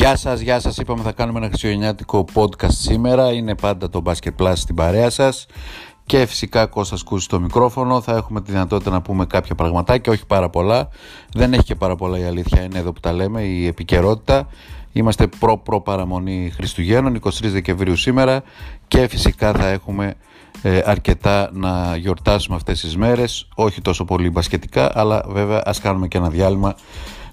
Γεια σας, γεια σας. Είπαμε θα κάνουμε ένα χριστουγεννιάτικο podcast σήμερα. Είναι πάντα το Basket Plus στην παρέα σας. Και φυσικά Κώστας Κούση στο μικρόφωνο. Θα έχουμε τη δυνατότητα να πούμε κάποια πραγματάκια, όχι πάρα πολλά. Δεν έχει και πάρα πολλά η αλήθεια, είναι εδώ που τα λέμε, η επικαιρότητα. Είμαστε προ-προ παραμονή Χριστουγέννων, 23 Δεκεμβρίου σήμερα και φυσικά θα έχουμε ε, αρκετά να γιορτάσουμε αυτές τις μέρες, όχι τόσο πολύ μπασκετικά, αλλά βέβαια ας κάνουμε και ένα διάλειμμα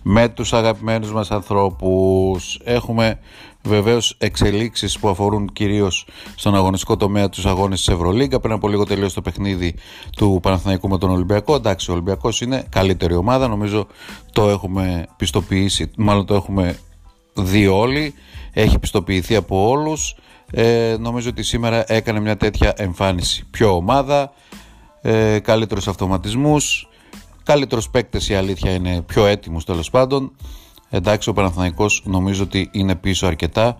με τους αγαπημένους μας ανθρώπους. Έχουμε βεβαίως εξελίξεις που αφορούν κυρίως στον αγωνιστικό τομέα τους αγώνες της Ευρωλίγκα. Πριν από λίγο τελείωσε το παιχνίδι του Παναθηναϊκού με τον Ολυμπιακό. Εντάξει, ο Ολυμπιακός είναι καλύτερη ομάδα, νομίζω το έχουμε πιστοποιήσει, μάλλον το έχουμε δει όλοι, έχει πιστοποιηθεί από όλους. Ε, νομίζω ότι σήμερα έκανε μια τέτοια εμφάνιση. Πιο ομάδα, ε, καλύτερους αυτοματισμούς, Καλύτερος παίκτες η αλήθεια είναι πιο έτοιμος τέλος πάντων. Εντάξει, ο Παναθηναϊκός νομίζω ότι είναι πίσω αρκετά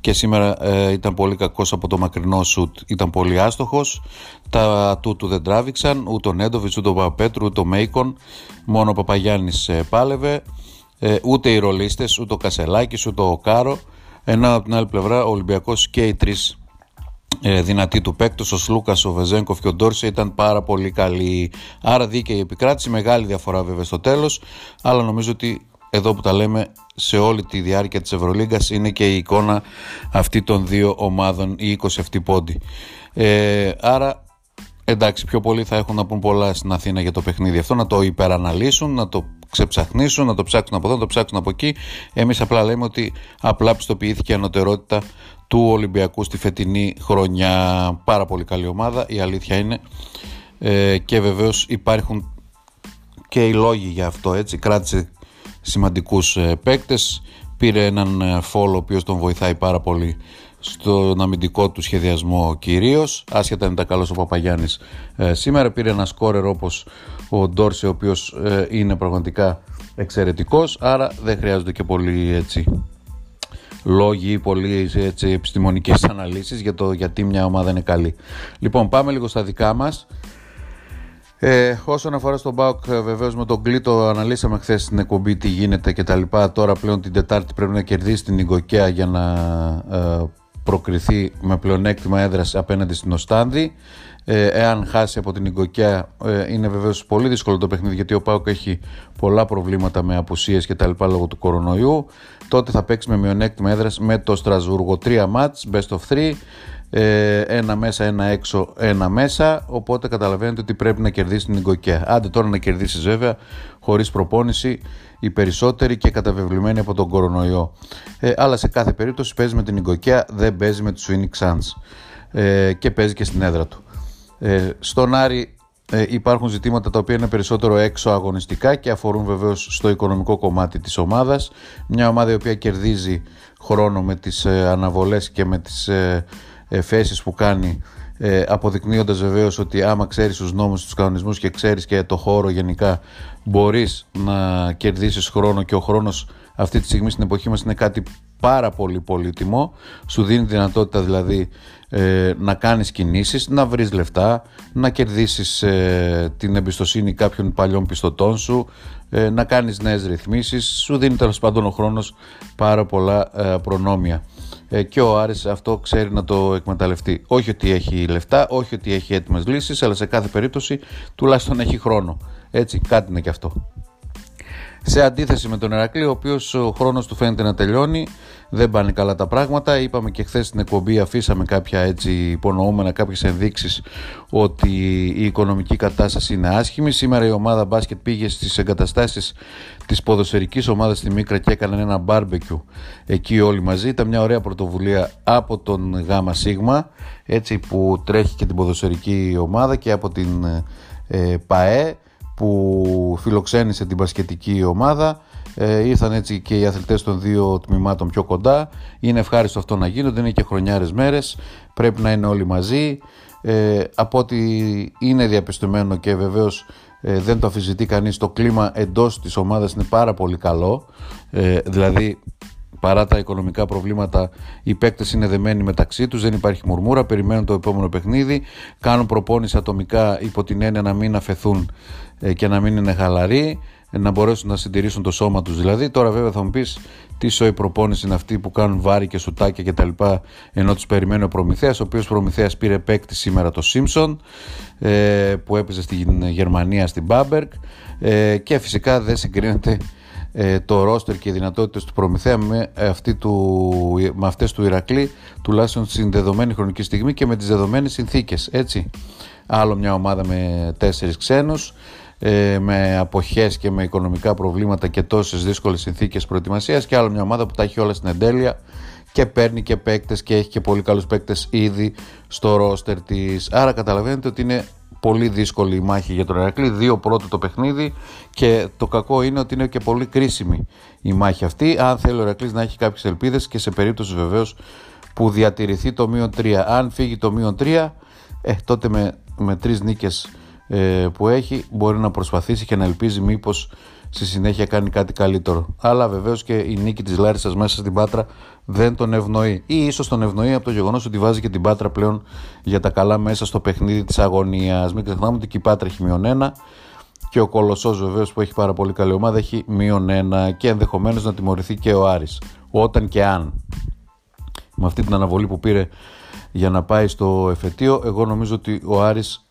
και σήμερα ε, ήταν πολύ κακός από το μακρινό σουτ. Ήταν πολύ άστοχος. Τα του του δεν τράβηξαν ούτε ο Νέντοβιτς, ούτε ο Παπαπέτρου, ούτε ο Μέικον. Μόνο ο Παπαγιάννης ε, πάλευε. Ε, ούτε οι ρολίστες, ούτε ο Κασελάκης, ούτε ο Κάρο. Ενώ από την άλλη πλευρά ο Ολυμπιακός και οι τρεις ε, δυνατή του παίκτο. Ο Σλούκας, ο Βεζέγκοφ και ο Ντόρσε ήταν πάρα πολύ καλοί. Άρα δίκαιη επικράτηση. Μεγάλη διαφορά βέβαια στο τέλος. Αλλά νομίζω ότι εδώ που τα λέμε σε όλη τη διάρκεια της Ευρωλίγκας είναι και η εικόνα αυτή των δύο ομάδων οι 20 αυτοί πόντι. Ε, άρα εντάξει πιο πολλοί θα έχουν να πούν πολλά στην Αθήνα για το παιχνίδι αυτό να το υπεραναλύσουν, να το ξεψαχνίσουν, να το ψάξουν από εδώ, να το ψάξουν από εκεί. Εμείς απλά λέμε ότι απλά πιστοποιήθηκε η ανωτερότητα του Ολυμπιακού στη φετινή χρονιά. Πάρα πολύ καλή ομάδα, η αλήθεια είναι. Ε, και βεβαίως υπάρχουν και οι λόγοι για αυτό, έτσι. Κράτησε σημαντικούς ε, παίκτες, πήρε έναν ε, φόλο ο οποίος τον βοηθάει πάρα πολύ στον αμυντικό του σχεδιασμό κυρίως άσχετα είναι τα καλός ο Παπαγιάννης ε, σήμερα πήρε ένα σκόρερ όπως ο Ντόρσε ο οποίος ε, είναι πραγματικά εξαιρετικός άρα δεν χρειάζονται και πολύ έτσι λόγοι ή πολύ έτσι, επιστημονικές αναλύσεις για το γιατί μια ομάδα είναι καλή. Λοιπόν, πάμε λίγο στα δικά μας. Ε, όσον αφορά στον Μπάουκ, ε, βεβαίως με τον Κλήτο αναλύσαμε χθες στην εκπομπή τι γίνεται και τα λοιπά. Τώρα πλέον την Τετάρτη πρέπει να κερδίσει την Ιγκοκέα για να ε, προκριθεί με πλεονέκτημα έδρας απέναντι στην Οστάνδη. Ε, εάν χάσει από την Ιγκοκέα, ε, είναι βεβαίως πολύ δύσκολο το παιχνίδι γιατί ο Πάουκ έχει πολλά προβλήματα με απουσίες και τα λοιπά λόγω του κορονοϊού. Τότε θα παίξει με μειονέκτημα έδρας με το Στρασβούργο. Τρία μάτς, best of three. Ε, ένα μέσα, ένα έξω, ένα μέσα. Οπότε καταλαβαίνετε ότι πρέπει να κερδίσει την Ιγκοκέα. Άντε τώρα να κερδίσει βέβαια χωρίς προπόνηση οι περισσότεροι και καταβεβλημένοι από τον κορονοϊό. Ε, αλλά σε κάθε περίπτωση παίζει με την Ιγκοκέα, δεν παίζει με τους Phoenix Suns. Ε, και παίζει και στην έδρα του. Ε, στον Άρη ε, υπάρχουν ζητήματα τα οποία είναι περισσότερο έξω αγωνιστικά και αφορούν βεβαίως στο οικονομικό κομμάτι της ομάδας. Μια ομάδα η οποία κερδίζει χρόνο με τις ε, αναβολές και με τις ε, εφέσεις που κάνει ε, αποδεικνύοντας βεβαίως ότι άμα ξέρεις τους νόμους, τους κανονισμούς και ξέρεις και το χώρο γενικά μπορείς να κερδίσεις χρόνο και ο χρόνος αυτή τη στιγμή στην εποχή μας είναι κάτι πάρα πολύ πολύτιμο. Σου δίνει δυνατότητα δηλαδή ε, να κάνεις κινήσεις, να βρεις λεφτά να κερδίσεις ε, την εμπιστοσύνη κάποιων παλιών πιστωτών σου ε, να κάνεις νέες ρυθμίσεις. Σου δίνει τέλος πάντων ο χρόνος πάρα πολλά προνόμια και ο Άρης αυτό ξέρει να το εκμεταλλευτεί. Όχι ότι έχει λεφτά, όχι ότι έχει έτοιμες λύσεις αλλά σε κάθε περίπτωση τουλάχιστον έχει χρόνο. Έτσι κάτι είναι και αυτό σε αντίθεση με τον Ερακλή, ο οποίος ο χρόνος του φαίνεται να τελειώνει, δεν πάνε καλά τα πράγματα. Είπαμε και χθες στην εκπομπή, αφήσαμε κάποια έτσι υπονοούμενα, κάποιες ενδείξεις ότι η οικονομική κατάσταση είναι άσχημη. Σήμερα η ομάδα μπάσκετ πήγε στις εγκαταστάσεις της ποδοσφαιρικής ομάδας στη Μίκρα και έκαναν ένα μπάρμπεκιου εκεί όλοι μαζί. Ήταν μια ωραία πρωτοβουλία από τον ΓΑΜΑ ΣΥΓΜΑ, έτσι που τρέχει και την ποδοσφαιρική ομάδα και από την ε, ΠΑΕ που φιλοξένησε την πασχετική ομάδα. Ε, ήρθαν έτσι και οι αθλητές των δύο τμήματων πιο κοντά. Είναι ευχάριστο αυτό να γίνονται, είναι και χρονιάρες μέρες. Πρέπει να είναι όλοι μαζί. Ε, από ότι είναι διαπιστωμένο και βεβαίως ε, δεν το αφιζητεί κανείς το κλίμα εντός της ομάδας είναι πάρα πολύ καλό. Ε, δηλαδή παρά τα οικονομικά προβλήματα οι παίκτες είναι δεμένοι μεταξύ τους, δεν υπάρχει μουρμούρα, περιμένουν το επόμενο παιχνίδι, κάνουν προπόνηση ατομικά υπό την έννοια να μην αφαιθούν ε, και να μην είναι χαλαροί να μπορέσουν να συντηρήσουν το σώμα τους δηλαδή. Τώρα βέβαια θα μου πεις τι σοϊ προπόνηση είναι αυτή που κάνουν βάρη και σουτάκια και τα λοιπά ενώ τους περιμένει ο Προμηθέας ο οποίος Προμηθέας πήρε παίκτη σήμερα το Σίμψον ε, που έπαιζε στη Γερμανία στην Μπάμπερκ ε, και φυσικά δεν συγκρίνεται ε, το ρόστερ και οι δυνατότητες του Προμηθέα με, αυτή του, με αυτές του Ηρακλή τουλάχιστον στην δεδομένη χρονική στιγμή και με τις δεδομένες συνθήκες έτσι άλλο μια ομάδα με τέσσερις ξένους ε, με αποχές και με οικονομικά προβλήματα και τόσες δύσκολες συνθήκες προετοιμασίας και άλλο μια ομάδα που τα έχει όλα στην εντέλεια και παίρνει και παίκτες και έχει και πολύ καλούς παίκτες ήδη στο ρόστερ της. Άρα καταλαβαίνετε ότι είναι πολύ δύσκολη η μάχη για τον Ερακλή. Δύο πρώτο το παιχνίδι και το κακό είναι ότι είναι και πολύ κρίσιμη η μάχη αυτή. Αν θέλει ο Ερακλής να έχει κάποιες ελπίδες και σε περίπτωση βεβαίως που διατηρηθεί το μείον 3. Αν φύγει το μείον 3, ε, τότε με, με τρεις νίκες ε, που έχει μπορεί να προσπαθήσει και να ελπίζει μήπως στη συνέχεια κάνει κάτι καλύτερο. Αλλά βεβαίως και η νίκη της Λάρισας μέσα στην Πάτρα δεν τον ευνοεί. Ή ίσως τον ευνοεί από το γεγονός ότι βάζει και την Πάτρα πλέον για τα καλά μέσα στο παιχνίδι της αγωνίας. Μην ξεχνάμε ότι και η Πάτρα έχει μείον ένα και ο Κολοσσός βεβαίως που έχει πάρα πολύ καλή ομάδα έχει μείον ένα και ενδεχομένως να τιμωρηθεί και ο Άρης. Όταν και αν. Με αυτή την αναβολή που πήρε για να πάει στο εφετείο, εγώ νομίζω ότι ο Άρης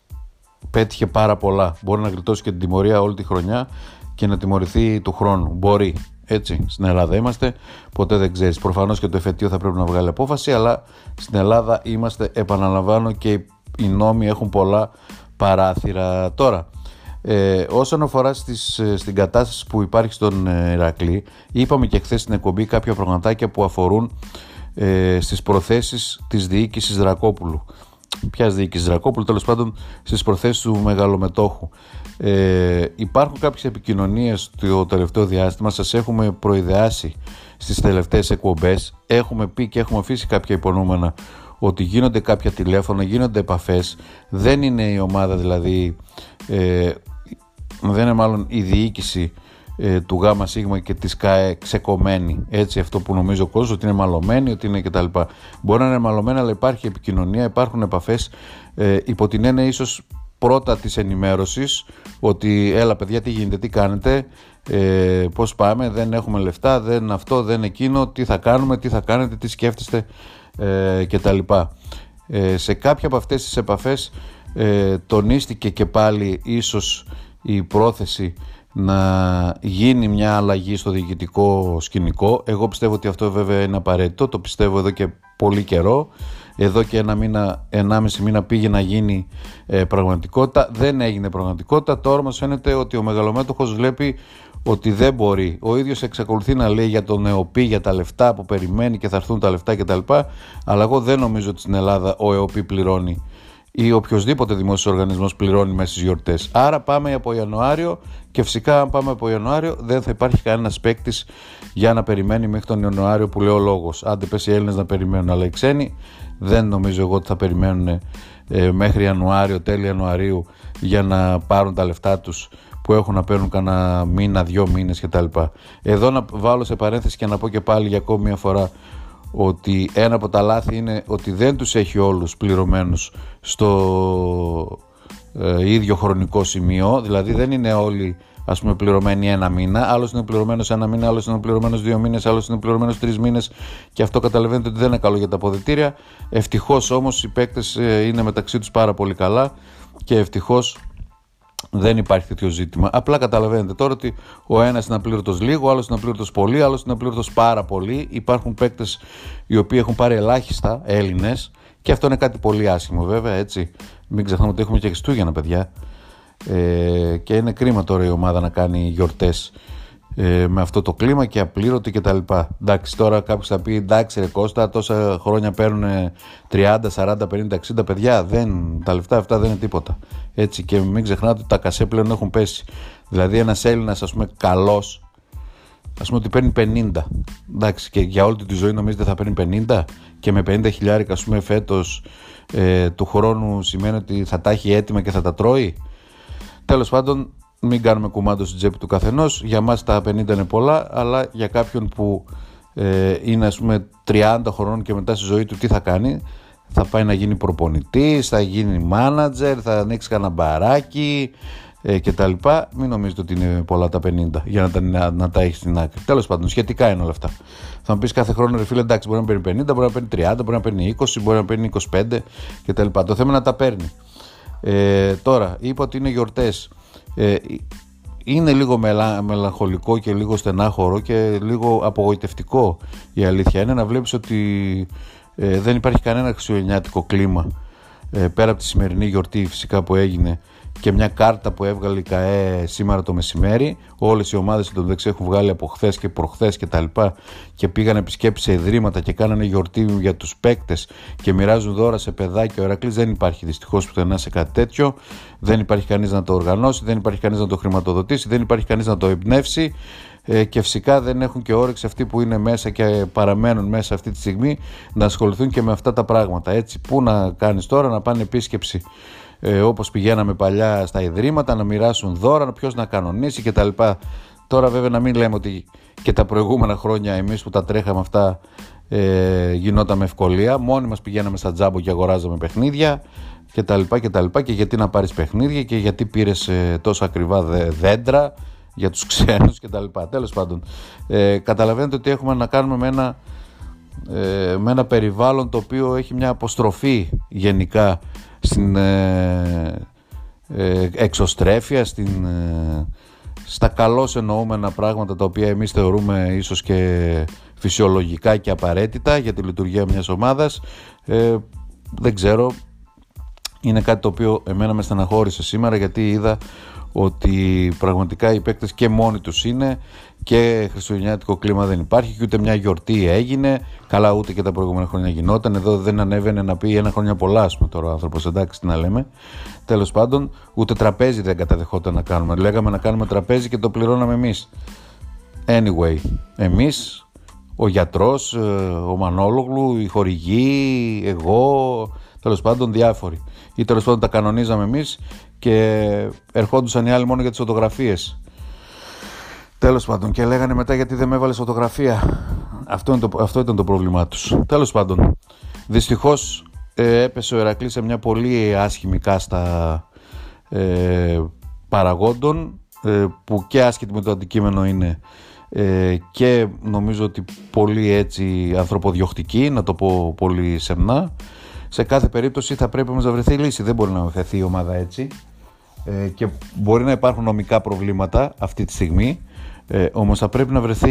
πέτυχε πάρα πολλά. Μπορεί να γλιτώσει και την τιμωρία όλη τη χρονιά και να τιμωρηθεί του χρόνου. Μπορεί. Έτσι, στην Ελλάδα είμαστε, ποτέ δεν ξέρεις. Προφανώς και το εφετείο θα πρέπει να βγάλει απόφαση, αλλά στην Ελλάδα είμαστε, επαναλαμβάνω, και οι νόμοι έχουν πολλά παράθυρα. Τώρα, ε, όσον αφορά στις, ε, στην κατάσταση που υπάρχει στον ε, Ηρακλή, είπαμε και χθες στην εκπομπή κάποια πραγματάκια που αφορούν ε, στις προθέσεις της διοίκησης Δρακόπουλου ποια διοίκηση Δρακόπουλου, τέλος πάντων στις προθέσεις του μεγαλομετόχου. Ε, υπάρχουν κάποιες επικοινωνίες το τελευταίο διάστημα, σας έχουμε προειδεάσει στις τελευταίες εκπομπές. Έχουμε πει και έχουμε αφήσει κάποια υπονούμενα ότι γίνονται κάποια τηλέφωνα, γίνονται επαφές. Δεν είναι η ομάδα δηλαδή, ε, δεν είναι μάλλον η διοίκηση ε, του ΓΑΜΑ ΣΥΓΜΑ και της ΚΑΕ ξεκομμένη. Έτσι, αυτό που νομίζω ο κόσμος ότι είναι μαλωμένη, ότι είναι κτλ. Μπορεί να είναι μαλωμένη, αλλά υπάρχει επικοινωνία, υπάρχουν επαφές. Ε, υπό την έννοια ίσως πρώτα της ενημέρωσης ότι έλα παιδιά τι γίνεται, τι κάνετε ε, πώς πάμε, δεν έχουμε λεφτά δεν αυτό, δεν εκείνο, τι θα κάνουμε τι θα κάνετε, τι σκέφτεστε ε, κτλ. Ε, σε κάποια από αυτές τις επαφές ε, τονίστηκε και πάλι ίσως η πρόθεση να γίνει μια αλλαγή στο διοικητικό σκηνικό. Εγώ πιστεύω ότι αυτό βέβαια είναι απαραίτητο, το πιστεύω εδώ και πολύ καιρό. Εδώ και ένα μήνα, ενάμιση μήνα πήγε να γίνει ε, πραγματικότητα. Δεν έγινε πραγματικότητα. Τώρα μας φαίνεται ότι ο μεγαλομέτωχος βλέπει ότι δεν μπορεί. Ο ίδιος εξακολουθεί να λέει για τον ΕΟΠΗ, για τα λεφτά που περιμένει και θα έρθουν τα λεφτά κτλ. Αλλά εγώ δεν νομίζω ότι στην Ελλάδα ο ΕΟΠΗ πληρώνει ή οποιοδήποτε δημόσιος οργανισμός πληρώνει μέσα στις γιορτές. Άρα πάμε από Ιανουάριο και φυσικά αν πάμε από Ιανουάριο δεν θα υπάρχει κανένας παίκτης για να περιμένει μέχρι τον Ιανουάριο που λέει ο λόγος. Άντε πες οι Έλληνες να περιμένουν, αλλά οι ξένοι δεν νομίζω εγώ ότι θα περιμένουν ε, μέχρι Ιανουάριο, τέλη Ιανουαρίου για να πάρουν τα λεφτά τους που έχουν να παίρνουν κανένα μήνα, δυο μήνες κτλ. Εδώ να βάλω σε παρένθεση και να πω και πάλι για ακόμη μια φορά ότι ένα από τα λάθη είναι ότι δεν τους έχει όλους πληρωμένους στο ε, ίδιο χρονικό σημείο. Δηλαδή δεν είναι όλοι ας πούμε πληρωμένοι ένα μήνα. Άλλος είναι πληρωμένος ένα μήνα, άλλος είναι πληρωμένος δύο μήνες άλλος είναι πληρωμένος τρεις μήνες. Και αυτό καταλαβαίνετε ότι δεν είναι καλό για τα αποδητήρια. Ευτυχώς όμως οι παίκτες ε, είναι μεταξύ τους πάρα πολύ καλά. Και ευτυχώς δεν υπάρχει τέτοιο ζήτημα. Απλά καταλαβαίνετε τώρα ότι ο ένας είναι απλήρωτος λίγο, ο άλλος είναι απλήρωτος πολύ, ο άλλος είναι απλήρωτος πάρα πολύ. Υπάρχουν παίκτες οι οποίοι έχουν πάρει ελάχιστα Έλληνες και αυτό είναι κάτι πολύ άσχημο βέβαια. Έτσι. Μην ξεχνάμε ότι έχουμε και Χριστούγεννα, παιδιά. Ε, και είναι κρίμα τώρα η ομάδα να κάνει γιορτές ε, με αυτό το κλίμα και απλήρωτη κτλ. Εντάξει, τώρα κάποιος θα πει εντάξει, ρε Κώστα, τόσα χρόνια παίρνουν 30, 40, 50, 60 παιδιά. Δεν, τα λεφτά αυτά δεν είναι τίποτα. Έτσι, και μην ξεχνάτε ότι τα κασέ πλέον έχουν πέσει. Δηλαδή, ένας Έλληνας, ας πούμε, καλός, ας πούμε ότι παίρνει 50. Εντάξει, και για όλη τη ζωή νομίζετε θα παίρνει 50 και με 50 χιλιάρικα, ας πούμε, φέτος ε, του χρόνου σημαίνει ότι θα τα έχει έτοιμα και θα τα τρώει; Τέλος πάντων, μην κάνουμε κουμάντο στην τσέπη του καθενός. Για μας τα 50 είναι πολλά, αλλά για κάποιον που ε, είναι ας πούμε 30 χρονών και μετά στη ζωή του τι θα κάνει; Θα πάει να γίνει προπονητής, θα γίνει μάνατζερ, θα ανοίξει κανένα μπαράκι ε, και τα λοιπά. Μην νομίζετε ότι είναι πολλά τα 50 για να τα, να, να τα έχεις στην άκρη. Τέλος πάντων, σχετικά είναι όλα αυτά. Θα μου πεις κάθε χρόνο, ρε φίλε, εντάξει, μπορεί να παίρνει 50, μπορεί να παίρνει 30, μπορεί να παίρνει 20, μπορεί να παίρνει 25 κτλ. Το θέμα είναι να τα παίρνει. Ε, τώρα, είπα ότι είναι γιορτές. Ε, είναι λίγο μελα, μελαγχολικό και λίγο στενάχωρο και λίγο απογοητευτικό η αλήθεια είναι να βλέπεις ότι ε, δεν υπάρχει κανένα χριστουγεννιάτικο κλίμα ε, πέρα από τη σημερινή γιορτή φυσικά που έγινε και μια κάρτα που έβγαλε η ΚαΕ σήμερα το μεσημέρι. Όλες οι ομάδες των έχουν βγάλει από χθες και προχθές και τα λοιπά και πήγαν επισκέψει σε ιδρύματα και κάνανε γιορτή για τους παίκτες και μοιράζουν δώρα σε παιδάκια. Ο Ερακλής δεν υπάρχει δυστυχώς πουθενά σε κάτι τέτοιο. Δεν υπάρχει κανείς να το οργανώσει, δεν υπάρχει κανείς να το χρηματοδοτήσει, δεν υπάρχει κανείς να το εμπνεύσει ε, και φυσικά δεν έχουν και όρεξη αυτοί που είναι μέσα και παραμένουν μέσα αυτή τη στιγμή να ασχοληθούν και με αυτά τα πράγματα. Έτσι, πού να κάνεις τώρα να πάνε επίσκεψη ε, όπως πηγαίναμε παλιά στα ιδρύματα να μοιράσουν δώρα, ποιος να κανονίσει κτλ. Τώρα βέβαια να μην λέμε ότι και τα προηγούμενα χρόνια εμείς που τα τρέχαμε αυτά ε, γινόταν με ευκολία. Μόνοι μας πηγαίναμε στα τζάμπο και αγοράζαμε παιχνίδια και τα λοιπά και τα λοιπά και γιατί να πάρεις παιχνίδια και γιατί πήρες ε, τόσο ακριβά δέντρα για τους ξένους και τα λοιπά. Τέλος πάντων, ε, καταλαβαίνετε ότι έχουμε να κάνουμε με ένα, ε, με ένα περιβάλλον το οποίο έχει μια αποστροφή γενικά στην ε, ε, εξωστρέφεια, στην, ε, στα καλώς εννοούμενα πράγματα τα οποία εμείς θεωρούμε ίσως και φυσιολογικά και απαραίτητα για τη λειτουργία μιας ομάδας. δεν ξέρω, είναι κάτι το οποίο εμένα με στεναχώρησε σήμερα γιατί είδα ότι πραγματικά οι παίκτες και μόνοι τους είναι και χριστουγεννιάτικο κλίμα δεν υπάρχει και ούτε μια γιορτή έγινε. Καλά ούτε και τα προηγούμενα χρόνια γινόταν. Εδώ δεν ανέβαινε να πει ένα χρόνια πολλά ας πούμε τώρα ο άνθρωπος. Εντάξει τι να λέμε. Τέλος πάντων ούτε τραπέζι δεν καταδεχόταν να κάνουμε. Λέγαμε να κάνουμε τραπέζι και το πληρώναμε εμείς. Anyway εμείς ο γιατρός, ε, ο Μανόλογλου, η χορηγή, εγώ, τέλος πάντων διάφοροι. Ή τέλος πάντων τα κανονίζαμε εμείς και ερχόντουσαν οι άλλοι μόνο για τις φωτογραφίες. Τέλος πάντων, και λέγανε μετά γιατί δεν με έβαλε φωτογραφία. Αυτό, το, αυτό ήταν το πρόβλημά τους. Τέλος πάντων, δυστυχώς ε, έπεσε ο Ερακλής σε μια πολύ άσχημη κάστα ε, παραγόντων ε, που και άσχετη με το αντικείμενο είναι ε, και νομίζω ότι πολύ έτσι ανθρωποδιοχτική, να το πω πολύ σεμνά. Σε κάθε περίπτωση θα πρέπει όμως να βρεθεί λύση. Δεν μπορεί να βρεθεί η ομάδα έτσι. Ε, και μπορεί να υπάρχουν νομικά προβλήματα αυτή τη στιγμή. Ε, Όμως θα πρέπει να βρεθεί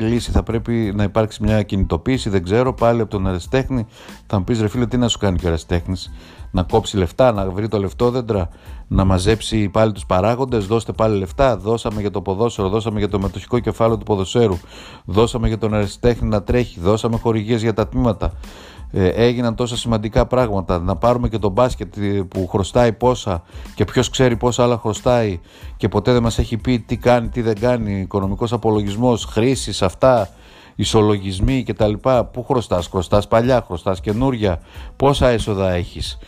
λύση, θα πρέπει να υπάρξει μια κινητοποίηση. Δεν ξέρω, πάλι από τον αριστέχνη θα μου πεις ρε φίλε, τι να σου κάνει και ο αριστέχνης, να κόψει λεφτά, να βρει το λεφτόδεντρα, να μαζέψει πάλι τους παράγοντες, δώστε πάλι λεφτά. Δώσαμε για το ποδόσφαιρο, δώσαμε για το μετοχικό κεφάλαιο του ποδοσφαίρου, δώσαμε για τον αριστέχνη να τρέχει, δώσαμε χορηγίες για τα τμήματα ε, έγιναν τόσα σημαντικά πράγματα. Να πάρουμε και το μπάσκετ ε, που χρωστάει πόσα και ποιος ξέρει πόσα άλλα χρωστάει και ποτέ δεν μας έχει πει τι κάνει, τι δεν κάνει, οικονομικός απολογισμός, χρήσεις, αυτά, ισολογισμοί κτλ. Πού χρωστάς, χρωστάς παλιά, χρωστάς καινούρια, πόσα έσοδα έχεις,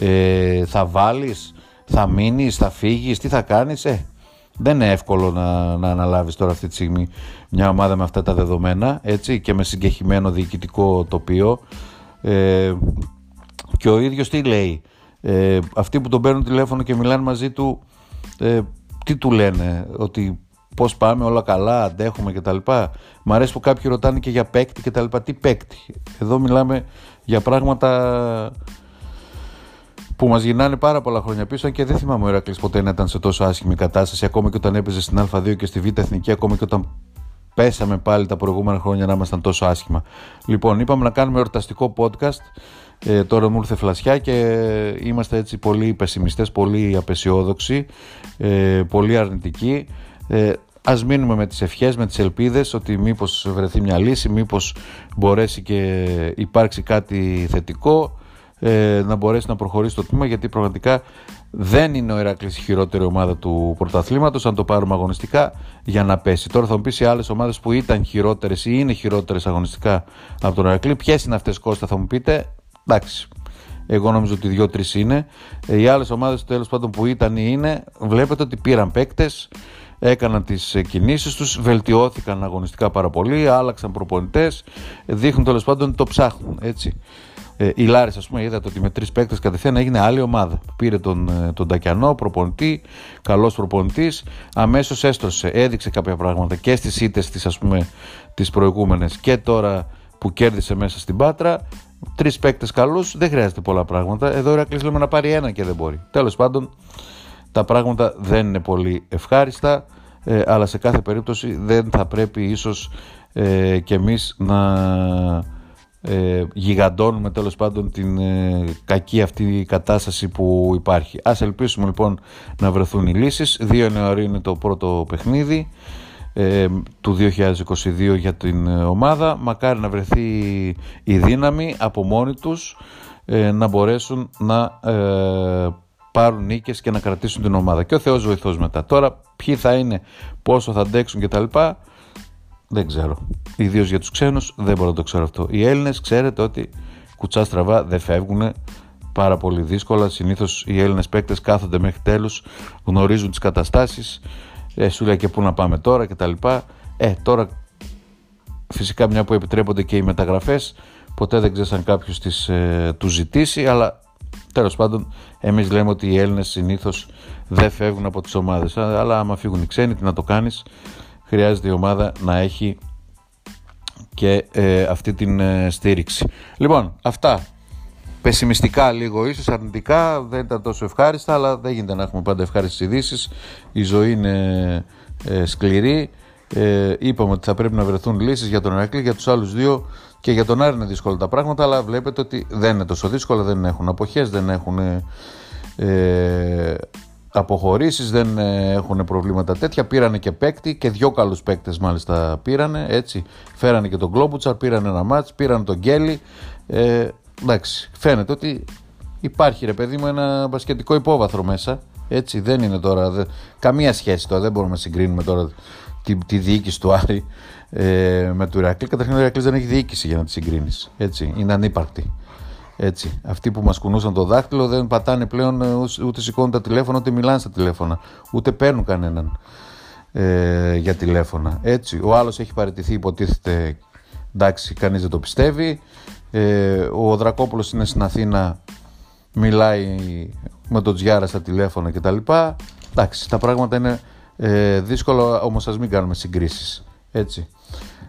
ε, θα βάλεις, θα μείνεις, θα φύγεις, τι θα κάνεις, ε, δεν είναι εύκολο να, να αναλάβεις τώρα αυτή τη στιγμή μια ομάδα με αυτά τα δεδομένα έτσι, και με συγκεχημένο διοικητικό τοπίο ε, και ο ίδιος τι λέει; Ε, αυτοί που τον παίρνουν τηλέφωνο και μιλάνε μαζί του, ε, τι του λένε, ότι πώς πάμε, όλα καλά, αντέχουμε κτλ. Μ' αρέσει που κάποιοι ρωτάνε και για παίκτη κτλ. Τι παίκτη; Εδώ μιλάμε για πράγματα που μας γυρνάνε πάρα πολλά χρόνια πίσω και δεν θυμάμαι ο Ερακλής ποτέ να ήταν σε τόσο άσχημη κατάσταση ακόμα και όταν έπαιζε στην Α2 και στη Β' Εθνική ακόμα και όταν πέσαμε πάλι τα προηγούμενα χρόνια να ήμασταν τόσο άσχημα. Λοιπόν, είπαμε να κάνουμε εορταστικό podcast. Ε, τώρα μου ήρθε φλασιά και είμαστε έτσι πολύ πεσημιστές, πολύ απεσιόδοξοι, ε, πολύ αρνητικοί. Ε, ας μείνουμε με τις ευχές, με τις ελπίδες ότι μήπως βρεθεί μια λύση, μήπως μπορέσει και υπάρξει κάτι θετικό ε, να μπορέσει να προχωρήσει το τμήμα γιατί πραγματικά δεν είναι ο Ηράκλης η χειρότερη ομάδα του πρωταθλήματος αν το πάρουμε αγωνιστικά για να πέσει. Τώρα θα μου πεις οι άλλες ομάδες που ήταν χειρότερες ή είναι χειρότερες αγωνιστικά από τον Ηρακλή. Ποιες είναι αυτές Κώστα θα μου πείτε. Εντάξει. Εγώ νομίζω ότι δύο-τρεις είναι. Ε, οι άλλες ομάδες τέλος πάντων που ήταν ή είναι, βλέπετε ότι πήραν παίκτες, έκαναν τις κινήσεις τους, βελτιώθηκαν αγωνιστικά πάρα πολύ, άλλαξαν προπονητές, δείχνουν τέλος πάντων το ψάχνουν, έτσι. Ε, η Λάρης ας πούμε είδατε ότι με τρεις παίκτες κατευθείαν έγινε άλλη ομάδα. Πήρε τον, ε, τον Τακιανό, προπονητή, καλός προπονητής, αμέσως έστρωσε, έδειξε κάποια πράγματα και στις ήττες της ας πούμε τις προηγούμενες και τώρα που κέρδισε μέσα στην Πάτρα. Τρεις παίκτες καλούς, δεν χρειάζεται πολλά πράγματα. Εδώ ο Ηρακλής λέμε να πάρει ένα και δεν μπορεί. Τέλος πάντων, τα πράγματα δεν είναι πολύ ευχάριστα, ε, αλλά σε κάθε περίπτωση δεν θα πρέπει ίσως ε, και εμείς να ε, γιγαντώνουμε τέλος πάντων την ε, κακή αυτή κατάσταση που υπάρχει. Ας ελπίσουμε λοιπόν να βρεθούν οι λύσεις. 2 Ιανουαρίου είναι το πρώτο παιχνίδι ε, του 2022 για την ομάδα. Μακάρι να βρεθεί η δύναμη από μόνοι τους να μπορέσουν να πάρουν νίκες και να κρατήσουν την ομάδα. Και ο Θεός βοηθός μετά. Τώρα ποιοι θα είναι, πόσο θα αντέξουν κτλ. Δεν ξέρω. Ιδίως για τους ξένους δεν μπορώ να το ξέρω αυτό. Οι Έλληνες ξέρετε ότι κουτσά στραβά δεν φεύγουν πάρα πολύ δύσκολα. Συνήθως οι Έλληνες παίκτες κάθονται μέχρι τέλους, γνωρίζουν τις καταστάσεις, ε, σου λέει και πού να πάμε τώρα κτλ. Ε, τώρα φυσικά μια που επιτρέπονται και οι μεταγραφές, ποτέ δεν ξέρεις αν κάποιος τις, ε, τους ζητήσει, αλλά Τέλος πάντων, εμείς λέμε ότι οι Έλληνες συνήθως δεν φεύγουν από τις ομάδες. Αλλά άμα φύγουν οι ξένοι, τι να το κάνεις, χρειάζεται η ομάδα να έχει και ε, αυτή την ε, στήριξη. Λοιπόν, αυτά. Πεσημιστικά λίγο ίσως, αρνητικά, δεν ήταν τόσο ευχάριστα, αλλά δεν γίνεται να έχουμε πάντα ευχάριστες ειδήσεις. Η ζωή είναι ε, σκληρή. Ε, είπαμε ότι θα πρέπει να βρεθούν λύσεις για τον Ερακλή, για τους άλλους δύο και για τον Άρη είναι δύσκολα τα πράγματα, αλλά βλέπετε ότι δεν είναι τόσο δύσκολα, δεν έχουν αποχές, δεν έχουν ε, αποχωρήσεις, δεν έχουν προβλήματα τέτοια. Πήρανε και παίκτη και δυο καλούς παίκτες μάλιστα πήρανε, έτσι. Φέρανε και τον Κλόμπουτσαρ, πήρανε ένα μάτς, πήρανε τον Γκέλι. Ε, εντάξει, φαίνεται ότι υπάρχει ρε παιδί μου ένα μπασκετικό υπόβαθρο μέσα. Έτσι, δεν είναι τώρα, δε, καμία σχέση τώρα, δεν μπορούμε να συγκρίνουμε τώρα τη, τη διοίκηση του Άρη ε, με του Ηρακλή. Καταρχήν ο Ηρακλής δεν έχει διοίκηση για να τη συγκρίνεις. Έτσι, είναι ανύπαρκτη. Έτσι. Αυτοί που μας κουνούσαν το δάχτυλο δεν πατάνε πλέον ε, ούτε σηκώνουν τα τηλέφωνα ούτε μιλάνε στα τηλέφωνα. Ούτε παίρνουν κανέναν ε, για τηλέφωνα. Έτσι. Ο άλλος έχει παραιτηθεί, υποτίθεται. Εντάξει, κανείς δεν το πιστεύει. Ε, ο Δρακόπουλος είναι στην Αθήνα, μιλάει με τον Τζιάρα στα τηλέφωνα κτλ. Εντάξει, τα πράγματα είναι ε, δύσκολο, όμως ας μην κάνουμε συγκρίσεις. Έτσι.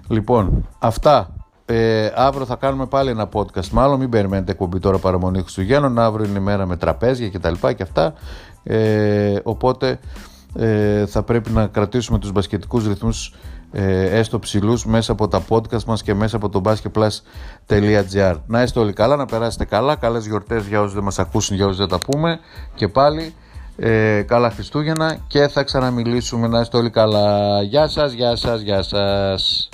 Λοιπόν, αυτά. Ε, αύριο θα κάνουμε πάλι ένα podcast. Μάλλον μην περιμένετε εκπομπή τώρα παραμονή Χριστουγέννων. Αύριο είναι η μέρα με τραπέζια και τα λοιπά και αυτά. Ε, οπότε ε, θα πρέπει να κρατήσουμε τους μπασκετικούς ρυθμούς ε, έστω ψηλούς μέσα από τα podcast μας και μέσα από το basketplus.gr Να είστε όλοι καλά, να περάσετε καλά, καλές γιορτές για όσους δεν μας ακούσουν, για όσους δεν τα πούμε και πάλι ε, καλά Χριστούγεννα και θα ξαναμιλήσουμε να είστε όλοι καλά. Γεια σας, γεια σας, γεια σας.